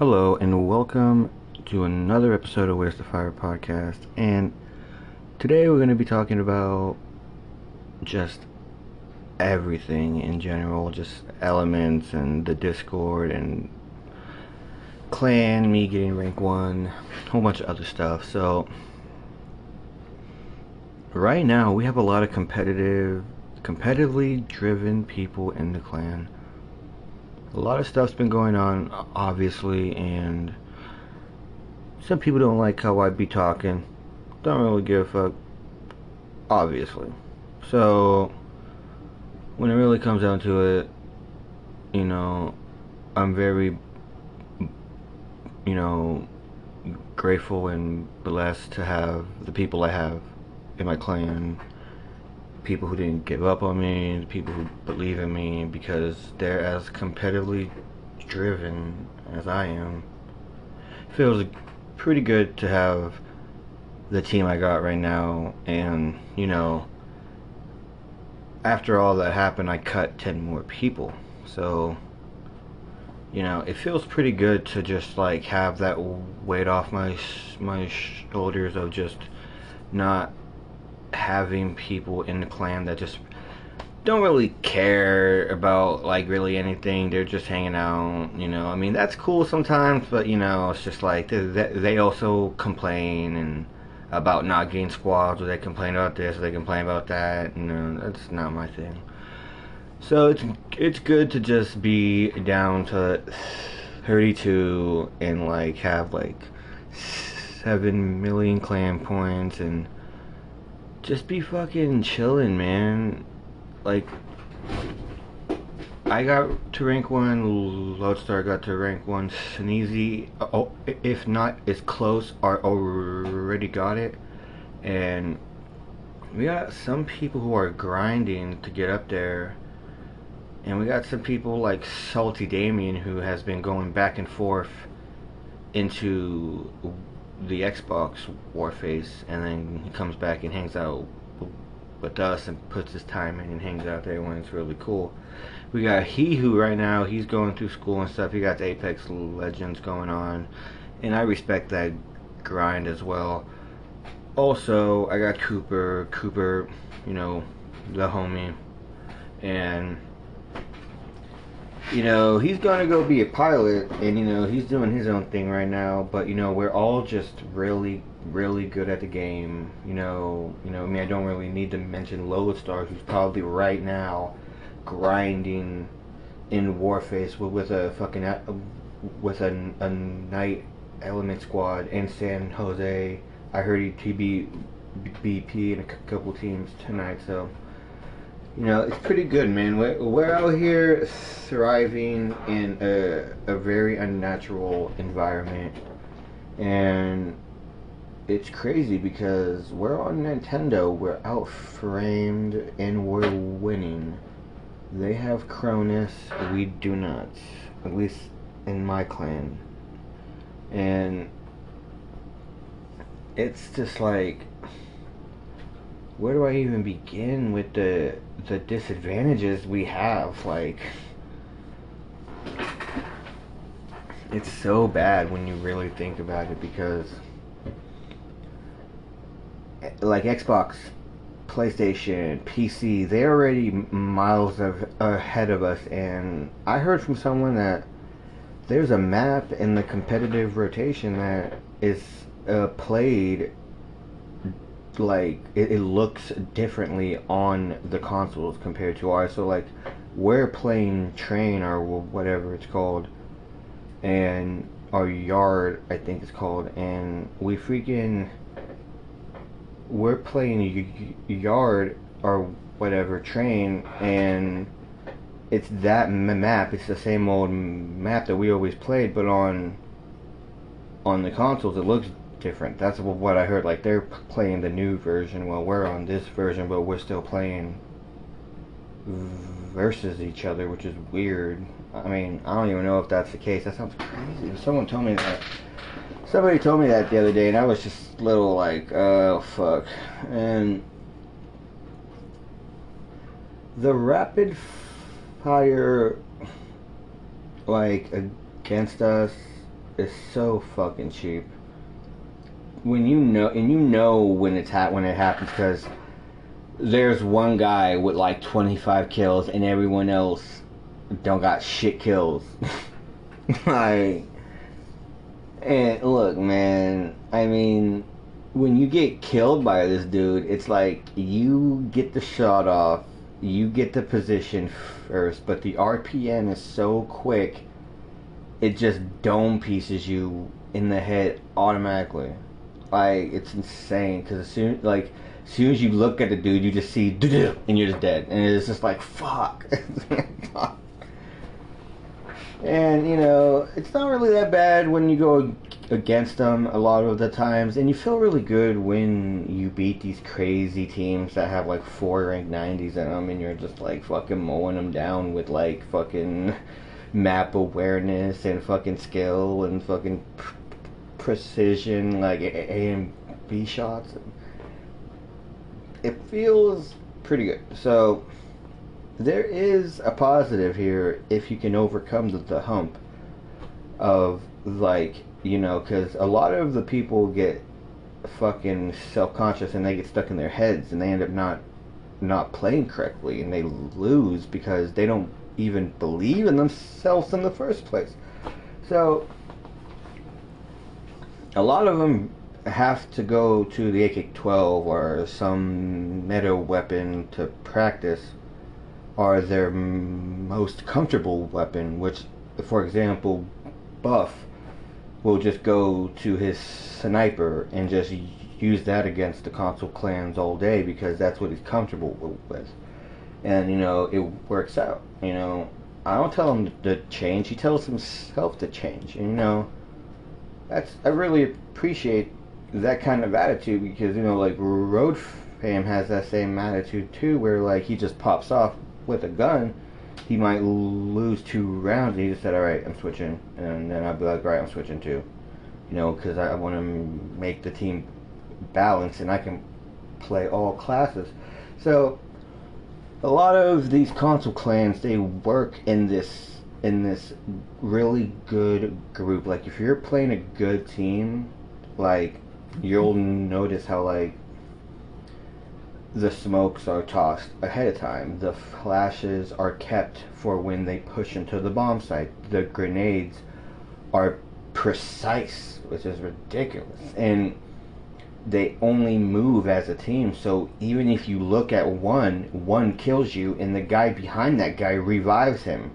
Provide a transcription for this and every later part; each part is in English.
Hello, and welcome to another episode of Where's the Fire podcast. And today we're going to be talking about just everything in general, just elements and the Discord and clan, me getting rank one, a whole bunch of other stuff. So, right now we have a lot of competitive, competitively driven people in the clan a lot of stuff's been going on, obviously, and some people don't like how I be talking. Don't really give a fuck, obviously. So, when it really comes down to it, you know, I'm very, you know, grateful and blessed to have the people I have in my clan people who didn't give up on me, the people who believe in me because they're as competitively driven as I am. It feels pretty good to have the team I got right now and, you know, after all that happened, I cut 10 more people. So, you know, it feels pretty good to just like have that weight off my my shoulders of just not having people in the clan that just don't really care about like really anything. They're just hanging out, you know. I mean, that's cool sometimes, but you know, it's just like they, they also complain and about not getting squads, or they complain about this, or they complain about that. You know, that's not my thing. So it's it's good to just be down to 32 and like have like seven million clan points and just be fucking chilling, man. Like, I got to rank one, Lodestar got to rank one, Sneezy, oh, if not it's close, are already got it. And we got some people who are grinding to get up there. And we got some people like Salty Damien who has been going back and forth into the Xbox Warface, and then he comes back and hangs out with us and puts his time in and hangs out there when it's really cool. We got he who right now he's going through school and stuff. He got Apex Legends going on, and I respect that grind as well. Also, I got Cooper. Cooper, you know, the homie, and you know, he's gonna go be a pilot, and you know, he's doing his own thing right now. But you know, we're all just really, really good at the game. You know, you know. I mean, I don't really need to mention Lodestar, who's probably right now grinding in Warface with, with a fucking with a, a night element squad in San Jose. I heard he, he beat BP in a couple teams tonight, so you know, it's pretty good, man. We're, we're out here thriving in a, a very unnatural environment. And it's crazy because we're on Nintendo, we're outframed, and we're winning. They have Cronus, we do not. At least in my clan. And it's just like where do I even begin with the the disadvantages we have? Like, it's so bad when you really think about it because, like Xbox, PlayStation, PC, they're already miles of, ahead of us. And I heard from someone that there's a map in the competitive rotation that is uh, played like it, it looks differently on the consoles compared to ours. So like we're playing train or whatever it's called, and our yard I think it's called, and we freaking we're playing yard or whatever train, and it's that map. It's the same old map that we always played, but on on the consoles it looks different. That's what I heard. Like they're playing the new version while we're on this version, but we're still playing versus each other, which is weird. I mean, I don't even know if that's the case. That sounds crazy. Someone told me that. Somebody told me that the other day, and I was just little like, oh fuck. And the rapid fire, like against us, is so fucking cheap. When you know, and you know when it's ha- when it happens because there's one guy with like 25 kills and everyone else don't got shit kills. like, and look, man, I mean, when you get killed by this dude, it's like you get the shot off, you get the position first, but the RPM is so quick, it just dome pieces you in the head automatically. Like, it's insane, because as soon, like, as soon as you look at the dude, you just see and you're just dead, and it's just like fuck. and you know, it's not really that bad when you go against them a lot of the times, and you feel really good when you beat these crazy teams that have like four ranked 90s in them, and you're just like fucking mowing them down with like fucking map awareness and fucking skill and fucking precision, like A and B shots it feels pretty good. So there is a positive here if you can overcome the, the hump of like you know because a lot of the people get fucking self-conscious and they get stuck in their heads and they end up not not playing correctly and they lose because they don't even believe in themselves in the first place so a lot of them have to go to the AK-12 or some meta weapon to practice are their most comfortable weapon, which, for example, Buff will just go to his sniper and just use that against the console clans all day because that's what he's comfortable with. And, you know, it works out. You know, I don't tell him to change, he tells himself to change. And, you know, that's, I really appreciate that kind of attitude because you know like Road Fam has that same attitude too, where like he just pops off with a gun. He might lose two rounds. And he just said, "All right, I'm switching," and then I'd be like, "All right, I'm switching too," you know, because I want to make the team balance and I can play all classes. So a lot of these console clans they work in this in this really good group. Like if you're playing a good team, like you'll notice how like the smokes are tossed ahead of time. The flashes are kept for when they push into the bomb site. The grenades are precise, which is ridiculous. And they only move as a team. So even if you look at one, one kills you, and the guy behind that guy revives him.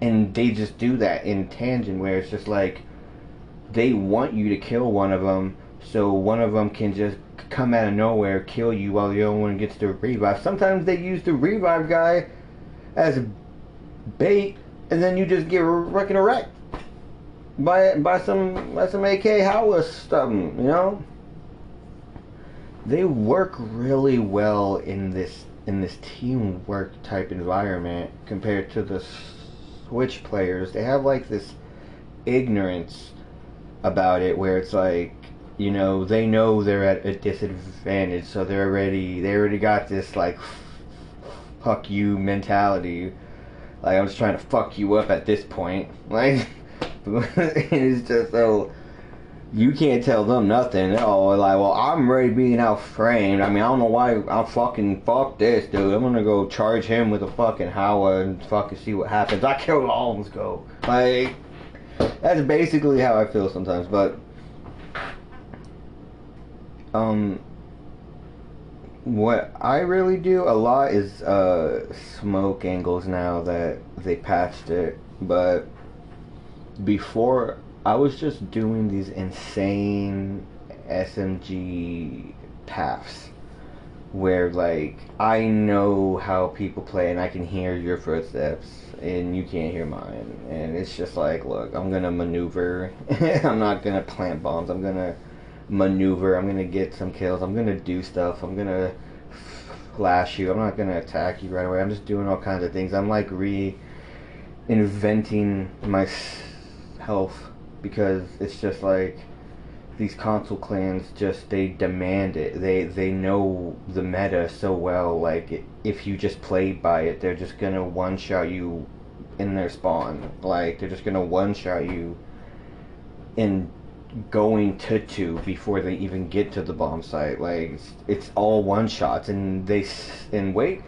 And they just do that in tangent where it's just like they want you to kill one of them so one of them can just come out of nowhere, kill you while the other one gets the revive. Sometimes they use the revive guy as bait, and then you just get wrecking a wreck by by some by some AK Howler stuff, you know. They work really well in this in this teamwork type environment compared to the Switch players. They have like this ignorance about it where it's like you know, they know they're at a disadvantage, so they're already they already got this like fuck you mentality. Like I'm just trying to fuck you up at this point. Like it's just so you can't tell them nothing. Oh, like, well, I'm already being out framed. I mean, I don't know why I'm fucking fuck this, dude. I'm gonna go charge him with a fucking Howler and fucking see what happens. I killed all go. Like, that's basically how I feel sometimes, but um, what I really do a lot is uh, smoke angles now that they patched it, but before I was just doing these insane SMG paths where like I know how people play and I can hear your footsteps and you can't hear mine and it's just like look I'm gonna maneuver I'm not gonna plant bombs I'm gonna maneuver. I'm gonna get some kills. I'm gonna do stuff. I'm gonna flash you. I'm not gonna attack you right away. I'm just doing all kinds of things. I'm like reinventing myself because it's just like these console clans just they demand it. They they know the meta so well. Like if you just play by it, they're just gonna one shot you in their spawn. Like they're just gonna one shot you in going to two before they even get to the bomb site. Like it's, it's all one shots, and they and wait,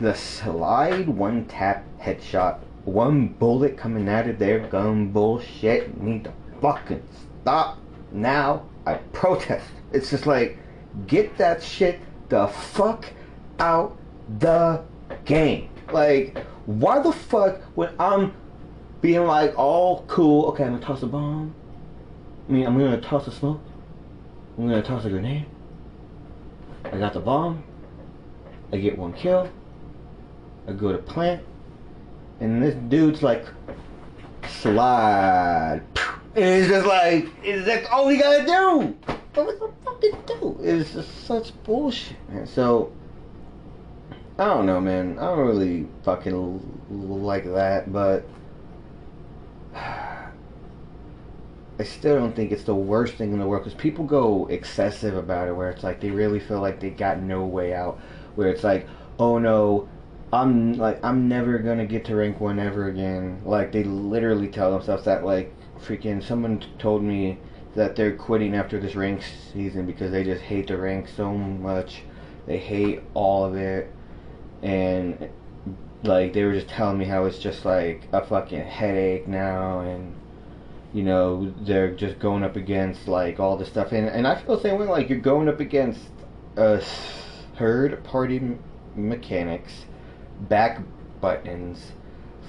the slide one tap headshot, one bullet coming out of their gun bullshit need to fucking stop now. I protest. It's just like get that shit the fuck out the game. Like why the fuck when I'm being like all cool, okay, I'm gonna toss a bomb. I mean, I'm gonna toss a smoke. I'm gonna toss a grenade. I got the bomb. I get one kill. I go to plant. And this dude's like, slide. And it's just like, that's all we gotta do. What was the fucking do? It's just such bullshit, man. So, I don't know, man. I don't really fucking like that, but I still don't think it's the worst thing in the world because people go excessive about it, where it's like they really feel like they got no way out. Where it's like, oh no, I'm like I'm never gonna get to rank one ever again. Like they literally tell themselves that. Like freaking someone told me that they're quitting after this rank season because they just hate the rank so much. They hate all of it, and like they were just telling me how it's just like a fucking headache now and you know they're just going up against like all this stuff and, and i feel the same way like you're going up against uh third party mechanics back buttons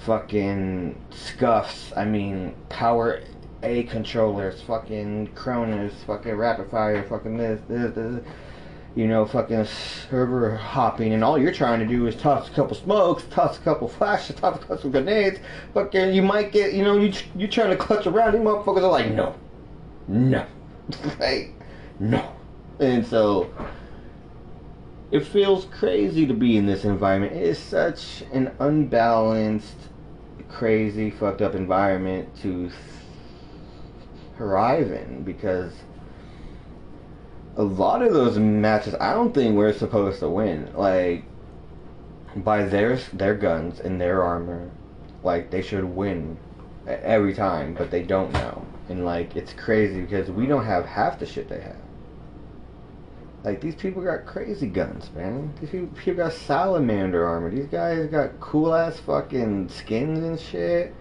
fucking scuffs i mean power a controllers fucking cronus fucking rapid fire fucking this this this you know, fucking server hopping, and all you're trying to do is toss a couple smokes, toss a couple flashes, toss a couple grenades. Fucking, you might get, you know, you you trying to clutch around. These motherfuckers are like, no, no, like, no, and so it feels crazy to be in this environment. It is such an unbalanced, crazy, fucked up environment to thrive in because a lot of those matches, I don't think we're supposed to win. Like by their their guns and their armor, like they should win every time, but they don't now. And like it's crazy because we don't have half the shit they have. Like these people got crazy guns, man. These people, people got salamander armor. These guys got cool ass fucking skins and shit.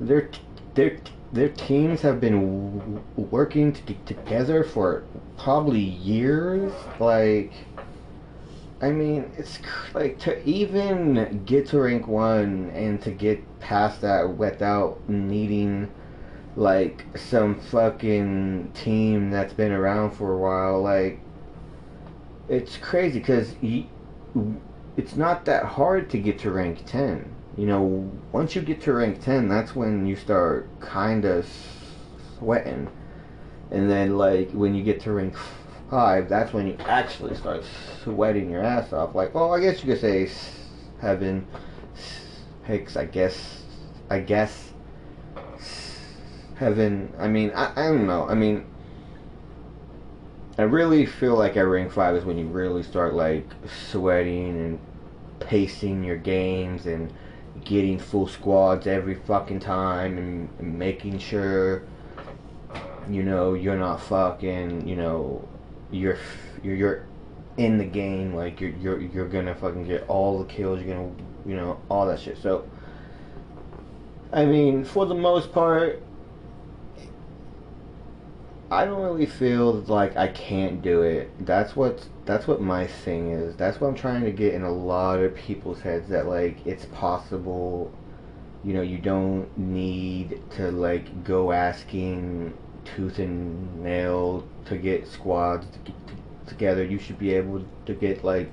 Their their their teams have been working together for probably years. Like, I mean, it's like to even get to rank one and to get past that without needing like some fucking team that's been around for a while. Like, it's crazy because it's not that hard to get to rank 10 you know, once you get to rank 10, that's when you start kind of sweating. And then, like, when you get to rank 5, that's when you actually start sweating your ass off. Like, well, I guess you could say heaven, Hicks, I guess, I guess, heaven. I mean, I, I don't know. I mean, I really feel like at rank 5 is when you really start, like, sweating and pacing your games and getting full squads every fucking time and, and making sure you know you're not fucking you know you're you're you're in the game like you're you're you're gonna fucking get all the kills you're gonna you know all that shit. So I mean for the most part I don't really feel like I can't do it. That's what that's what my thing is. That's what I'm trying to get in a lot of people's heads that like it's possible. You know, you don't need to like go asking tooth and nail to get squads to get t- together. You should be able to get like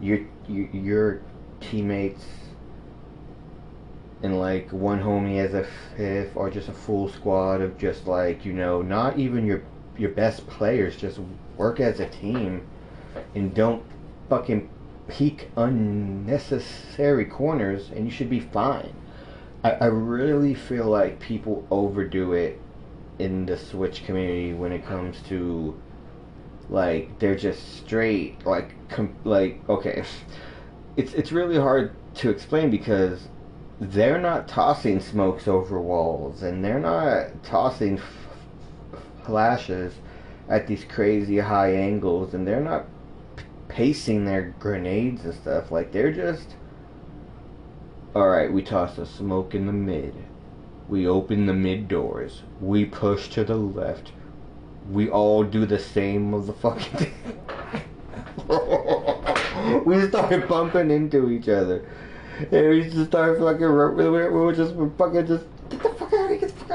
your your, your teammates and like one homie as a fifth or just a full squad of just like you know not even your your best players just work as a team and don't fucking peek unnecessary corners and you should be fine. I, I really feel like people overdo it in the switch community when it comes to like they're just straight like com- like okay. It's it's really hard to explain because they're not tossing smokes over walls and they're not tossing flashes at these crazy high angles and they're not pacing their grenades and stuff. Like they're just all right we toss a smoke in the mid. We open the mid doors. We push to the left. We all do the same motherfucking thing. We started bumping into each other and we just started fucking. We were, we were just fucking just get the fuck out of here. Get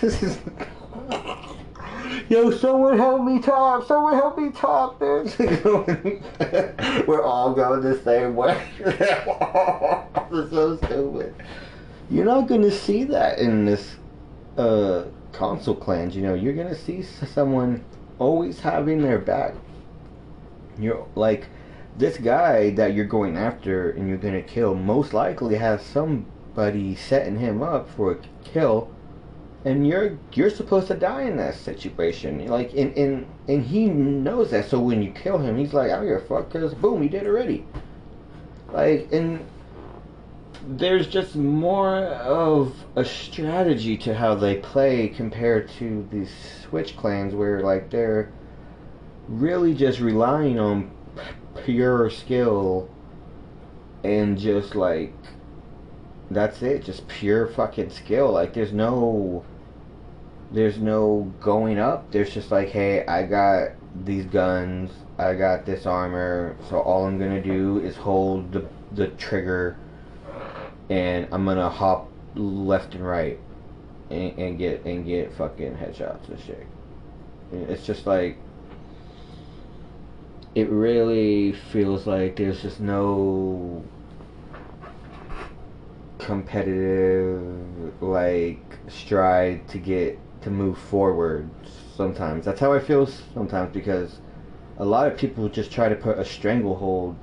the fuck out. Yo, someone help me top! Someone help me top! Dude. we're all going the same way. it's so stupid. You're not gonna see that in this uh, console clans. You know, you're gonna see someone always having their back. You're like this guy that you're going after and you're gonna kill most likely has somebody setting him up for a kill. And you're you're supposed to die in that situation. Like and and, and he knows that. So when you kill him he's like i don't give a fuck because boom he did already. Like and there's just more of a strategy to how they play compared to these switch clans where like they're really just relying on pure skill and just like that's it just pure fucking skill. Like there's no there's no going up. There's just like hey i got these guns i got this armor so all i'm gonna do is hold the, the trigger and i'm gonna hop left and right and, and get and get fucking headshots and shit. It's just like it really feels like there's just no competitive like stride to get to move forward sometimes. That's how i feel sometimes because a lot of people just try to put a stranglehold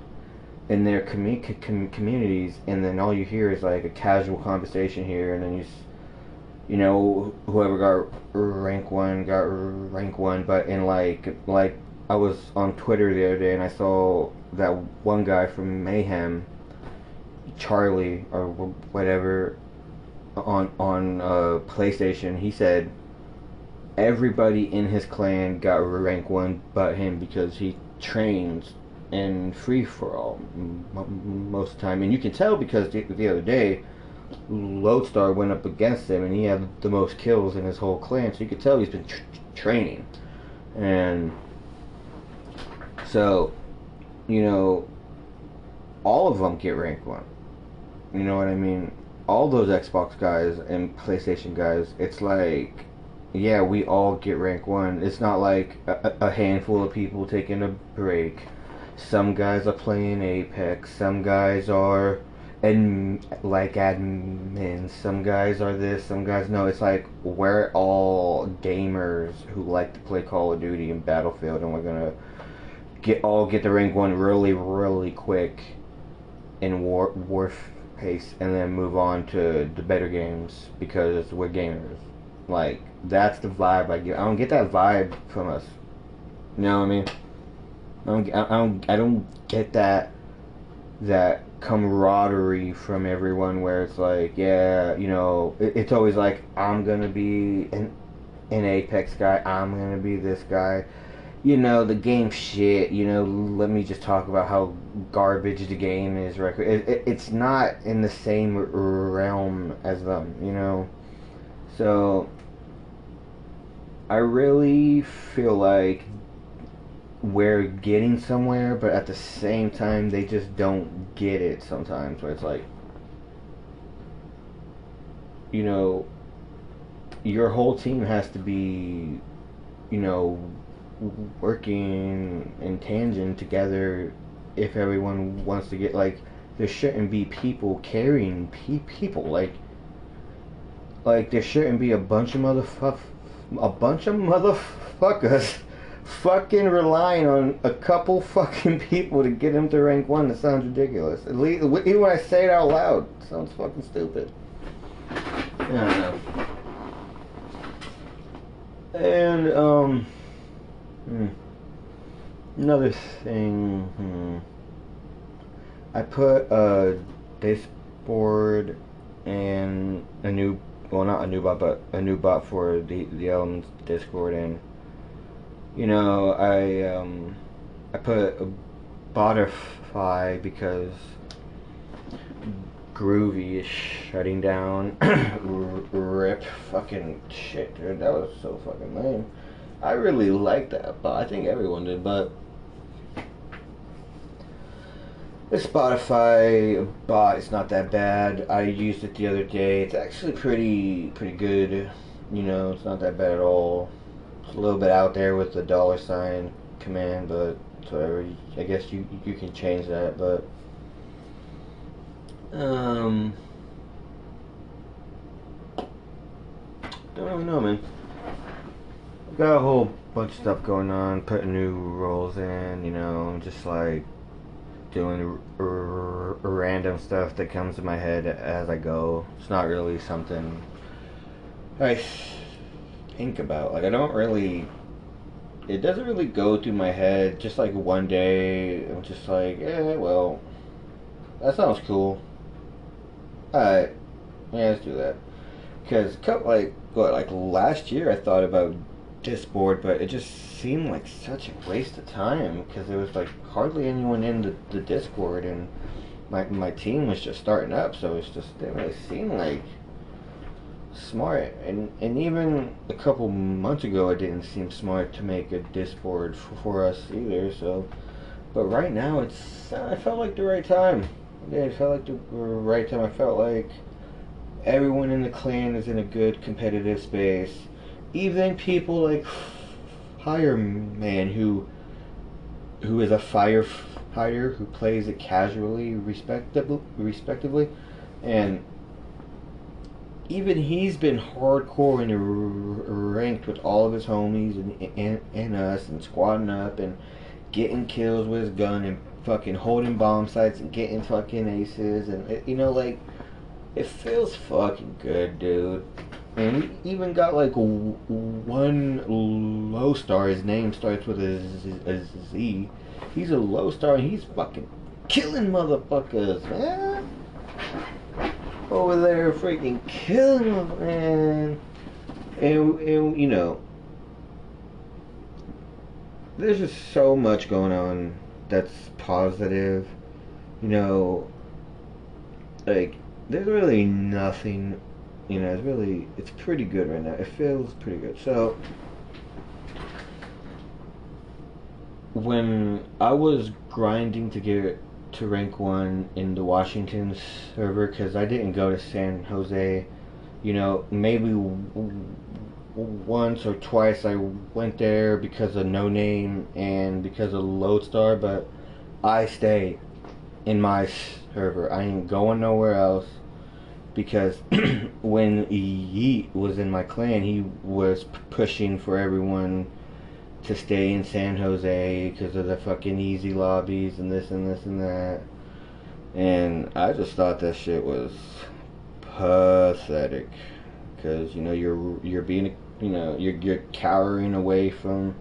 in their com- communities and then all you hear is like a casual conversation here and then you you know whoever got rank one got rank one but in like like I was on Twitter the other day and I saw that one guy from Mayhem, Charlie or whatever, on on uh, PlayStation. He said everybody in his clan got rank one but him because he trains in free for all most of the time, and you can tell because the, the other day. Lodestar went up against him and he had the most kills in his whole clan, so you could tell he's been tr- training. And so, you know, all of them get rank one. You know what I mean? All those Xbox guys and PlayStation guys, it's like, yeah, we all get rank one. It's not like a, a handful of people taking a break. Some guys are playing Apex. Some guys are and like admins. Some guys are this. Some guys no. It's like we're all gamers who like to play Call of Duty and Battlefield, and we're gonna get all get the rank one really really quick in war war pace and then move on to the better games because we're gamers. Like that's the vibe I get. I don't get that vibe from us. You know what I mean? I don't I don't I don't get that that camaraderie from everyone where it's like yeah you know it, it's always like I'm gonna be an an apex guy I'm gonna be this guy you know the game shit you know let me just talk about how garbage the game is it, it, it's not in the same realm as them you know? So i really feel like we're getting somewhere but at the same time they just don't get it sometimes where it's like you know your whole team has to be you know working in tangent together if everyone wants to get like there shouldn't be people carrying pe- people like like there shouldn't be a bunch of motherfuck a bunch of motherfuckers fucking relying on a couple fucking people to get them to rank one. That sounds ridiculous. At least even when i say it out loud it sounds fucking stupid. I don't know. And um. Another thing, hmm. I put a this board and a new well not a new bot but a new bot for the the Elements Discord and you know I um I put a Botterfly because Groovy is shutting down. Rip fucking shit, dude. That was so fucking lame. I really liked that, but I think everyone did. But the Spotify bot is not that bad. I used it the other day. It's actually pretty pretty good. You know, it's not that bad at all. It's a little bit out there with the dollar sign command, but whatever. I guess you you can change that, but um, don't really know, man. Got a whole bunch of stuff going on, putting new roles in, you know, just like doing random stuff that comes to my head as I go. It's not really something I think about. Like I don't really it doesn't really go through my head. Just like one day, I'm just like, yeah, well, that sounds cool. Alright, yeah, let's do that. Because, like, what, like last year I thought about Discord, but it just seemed like such a waste of time because there was like hardly anyone in the, the Discord, and my my team was just starting up, so it's just didn't really seem like smart. And and even a couple months ago, it didn't seem smart to make a Discord for, for us either. So, but right now, it's uh, I felt like the right time. Yeah, it felt like the right time. I felt like everyone in the clan is in a good competitive space. Even people like Fireman, who who is a firefighter who plays it casually, respectably, respectively, and even he's been hardcore and ranked with all of his homies and, and, and us and squatting up and getting kills with his gun and fucking holding bomb sites and getting fucking aces and it, you know like it feels fucking good, dude. And he even got like one low star. His name starts with a, a Z. He's a low star and he's fucking killing motherfuckers, man. Over there, freaking killing them, man. And, and you know, there's just so much going on that's positive. You know, like there's really nothing. You know, it's really it's pretty good right now. It feels pretty good. So when I was grinding to get to rank one in the Washington server because I didn't go to San Jose. You know, maybe once or twice I went there because of no name and because of Lodestar, but I stay in my server. I ain't going nowhere else because when Yeet was in my clan, he was pushing for everyone to stay in San Jose because of the fucking easy lobbies and this and this and that. And I just thought that shit was pathetic because you know you're you're being you know you're you're cowering away from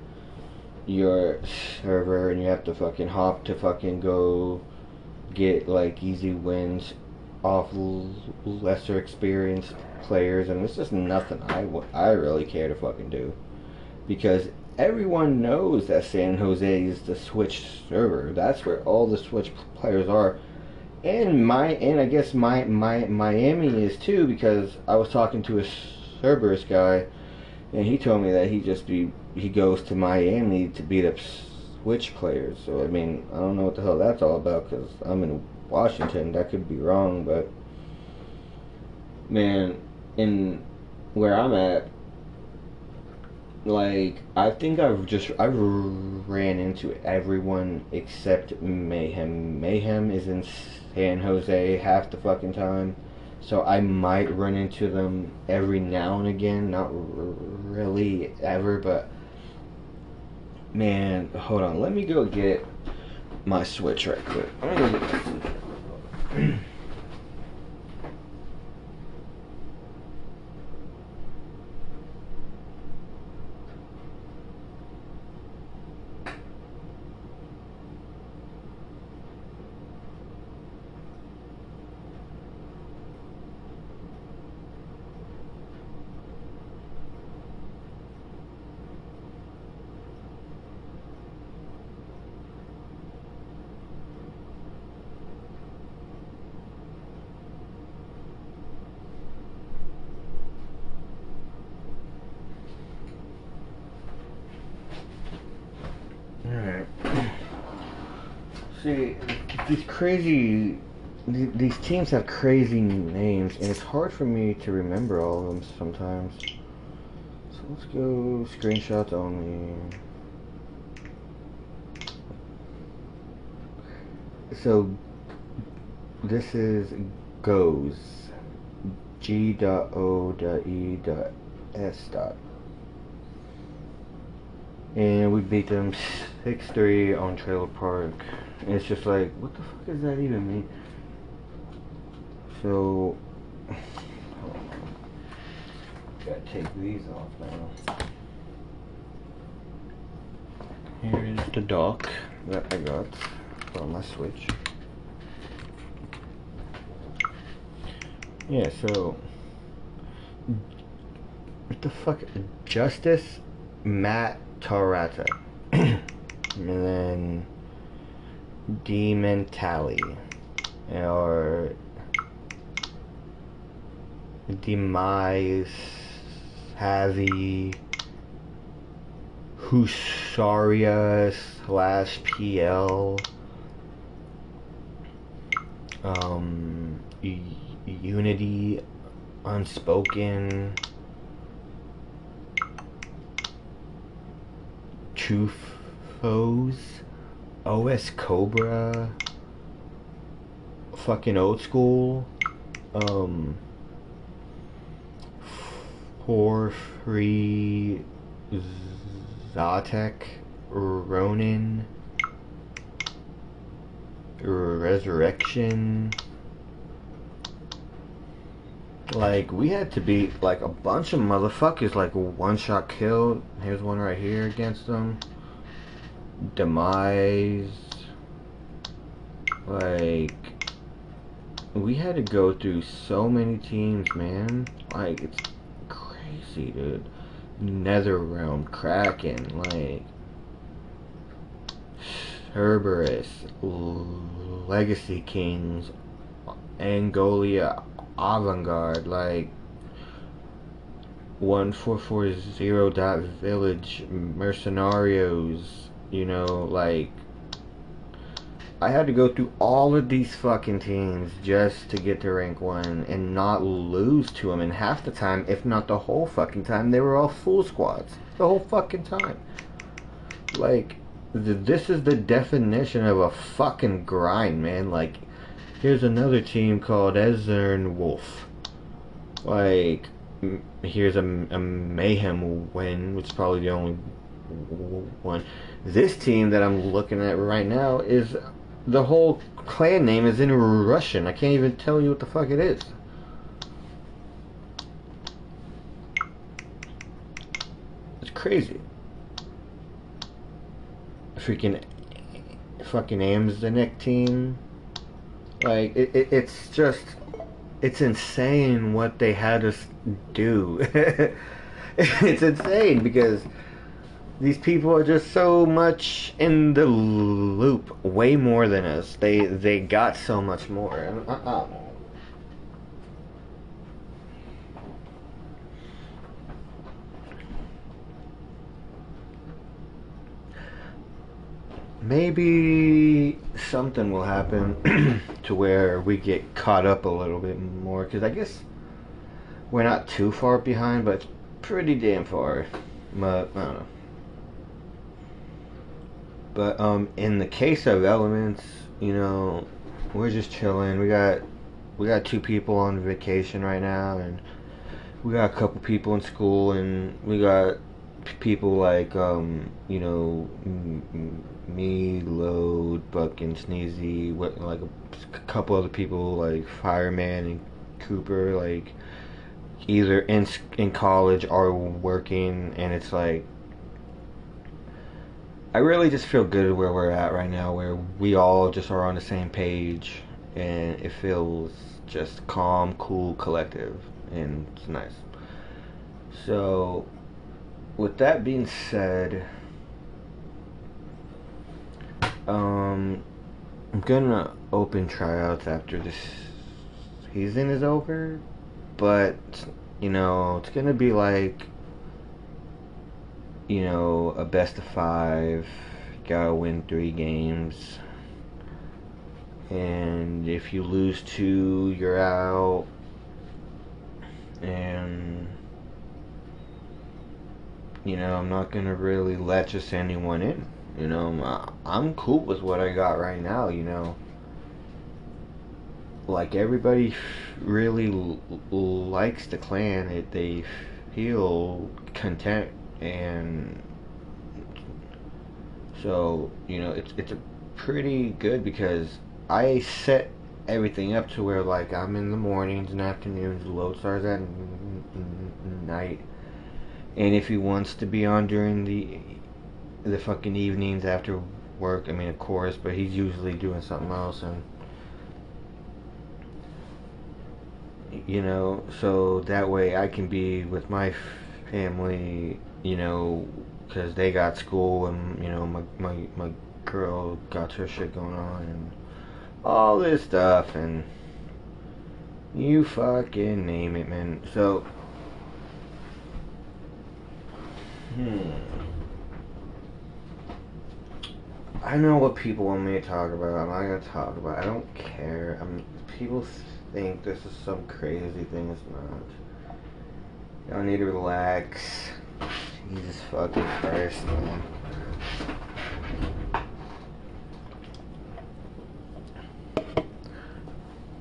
your server and you have to fucking hop to fucking go get like easy wins off lesser experienced players and it's just nothing I, I really care to fucking do. Because everyone knows that San Jose is the Switch server. That's where all the Switch players are. And my and I guess my my Miami is too because I was talking to a Cerberus guy and he told me that he just be he goes to Miami to beat up Switch players. So I mean, I don't know what the hell that's all about because I'm in Washington. That could be wrong, but man, in where I'm at, like I think I've just I ran into everyone except Mayhem. Mayhem is in San Jose half the fucking time. So I might run into them every now and again, not really ever, but man, hold on. Let me go get my Switch right quick. I'm gonna go get my Switch. See, these crazy, these teams have crazy names, and it's hard for me to remember all of them sometimes. So let's go screenshots only. So this is goes G dot O dot E dot S dot. And we beat them 6-3 on Trailer Park. And it's just like, what the fuck does that even mean? So, gotta take these off now. Here is the dock that I got from my Switch. Yeah, so what the fuck? Justice Matt Tarata. and then Demon Tally. Or Demise Heavy Husaria slash PL um Unity Unspoken. Truth Foes OS Cobra. Fucking old school. Um free Zatek Ronin Resurrection. Like we had to beat like a bunch of motherfuckers like one shot kill. Here's one right here against them demise. Like we had to go through so many teams man. Like it's crazy dude. Nether realm kraken like Cerberus legacy kings angolia avant-garde like 1440 dot village mercenarios you know like I had to go through all of these fucking teams just to get to rank 1 and not lose to them. And half the time, if not the whole fucking time, they were all full squads. The whole fucking time. Like, this is the definition of a fucking grind, man. Like, here's another team called Ezern Wolf. Like, here's a, a Mayhem win, which is probably the only one. This team that I'm looking at right now is the whole clan name is in Russian. I can't even tell you what the fuck it is. It's crazy. Freaking fucking Amzanek team. Like it, it, it's just it's insane what they had us do. it's insane because these people are just so much in the loop, way more than us. They they got so much more. Uh-uh. Maybe something will happen to where we get caught up a little bit more, because I guess we're not too far behind, but pretty damn far. But I don't know. But um, in the case of elements, you know, we're just chilling. We got we got two people on vacation right now, and we got a couple people in school, and we got people like um, you know me, Load, Buck, and Sneezy. What like a, couple other people like Fireman and Cooper, like either in in college or working, and it's like I really just feel good where we're at right now, where we all just are on the same page, and it feels just calm, cool, collective, and it's nice. So, with that being said, um, I'm gonna open tryouts after this season is over, but you know, it's gonna be like you know, a best of five, gotta win three games. and if you lose two, you're out. And you know, I'm not gonna really let just anyone in. You know, I'm cool with what I got right now. You know, like everybody really likes the clan. They feel content and so you know it's it's a pretty good because I set everything up to where like I'm in the mornings and afternoons, Lodestar's at night, and if he wants to be on during the the fucking evenings after work, I mean of course, but he's usually doing something else and you know, so that way I can be with my family, you know, because they got school and you know my my my girl got her shit going on and all this stuff and you fucking name it, man. So, hmm. I know what people want me to talk about. I'm not gonna talk about. I don't care. I'm people think this is some crazy thing. It's not. Y'all need to relax. Jesus fucking Christ, man.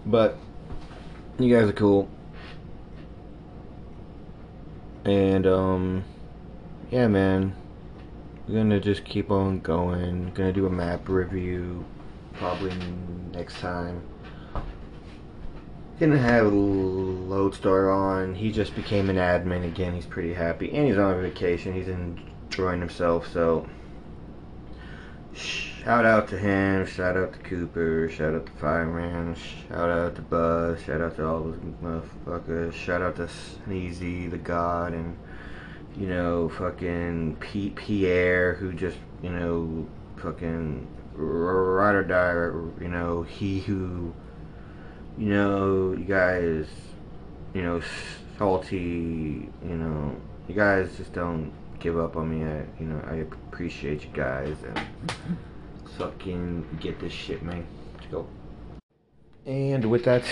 But you guys are cool. And um yeah man. We're gonna just keep on going. Gonna do a map review probably next time. Gonna have Lodestar on. He just became an admin again. He's pretty happy. And he's on vacation. He's enjoying himself, so shout out to him, shout out to Cooper, shout out to Fireman, shout out to Buzz, shout out to all those motherfuckers, shout out to Sneezy, the God, and you know, fucking Pete Pierre, who just, you know, fucking ride or die, you know, he who you know, you guys, you know, salty, you know, you guys just don't give up on me. I, you know, I appreciate you guys and fucking get this shit, man. Let's go. And with that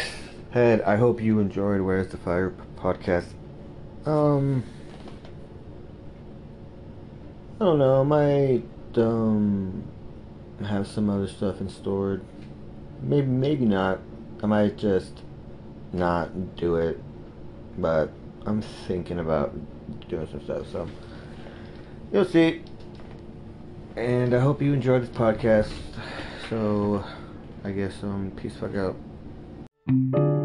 said, I hope you enjoyed Where's the Fire podcast. Um, I don't know, I might um have some other stuff in store. Maybe, maybe not. I might just not do it, but I'm thinking about doing some stuff, so you'll see. And I hope you enjoyed this podcast. So I guess um peace fuck out.